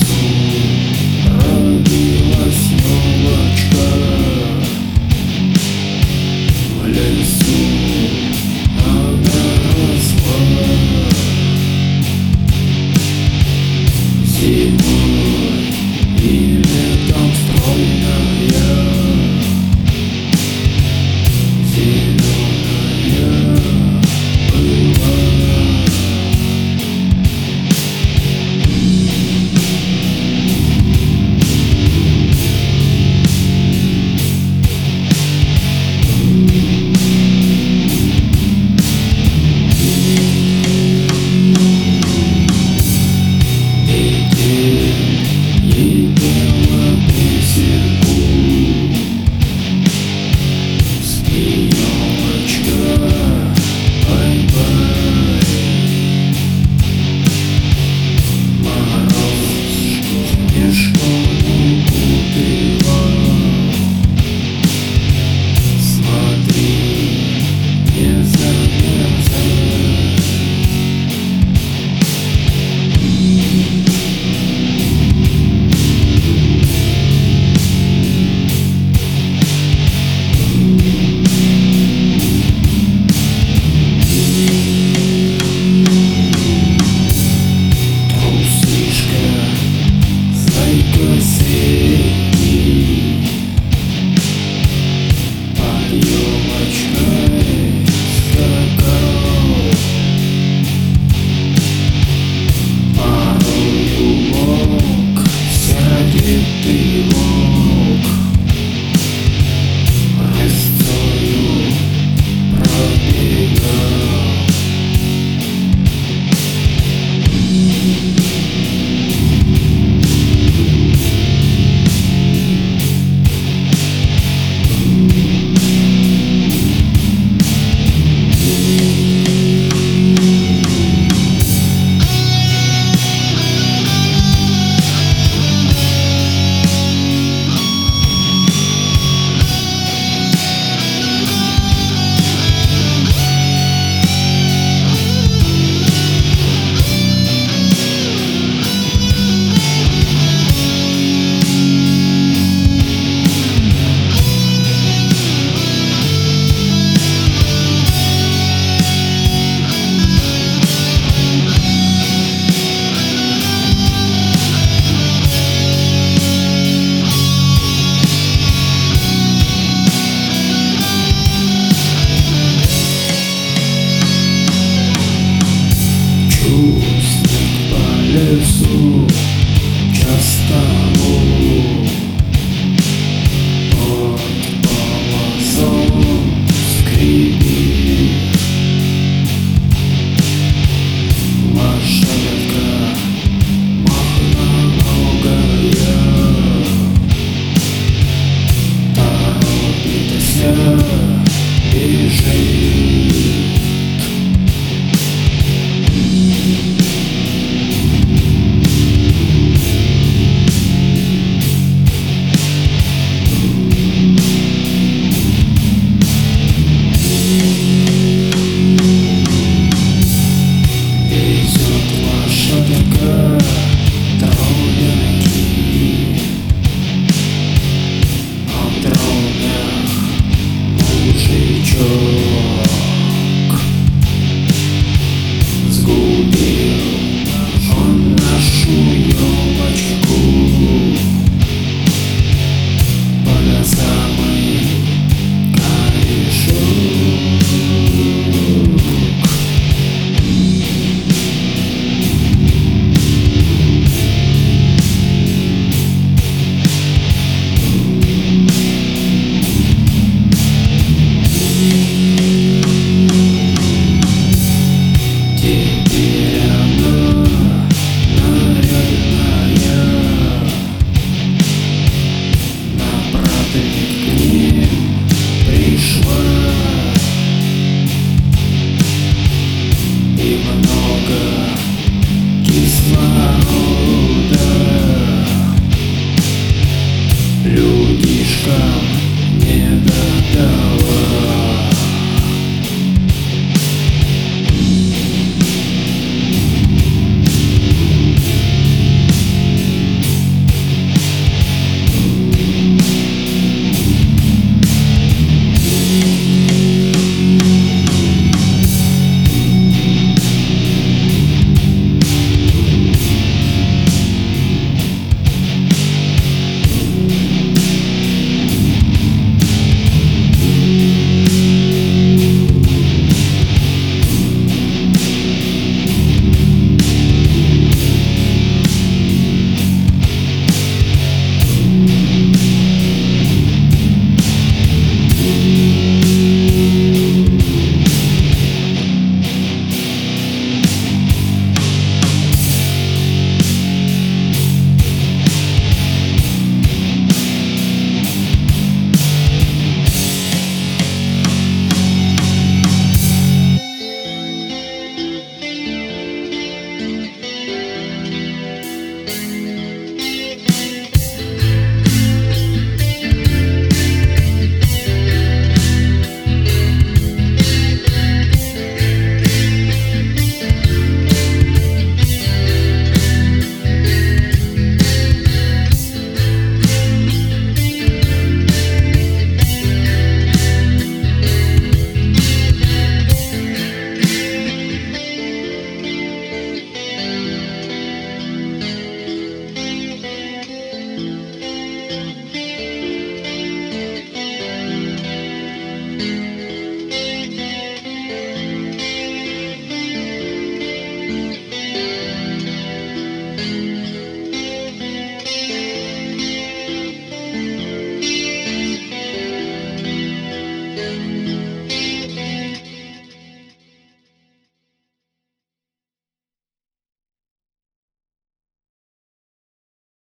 Peace.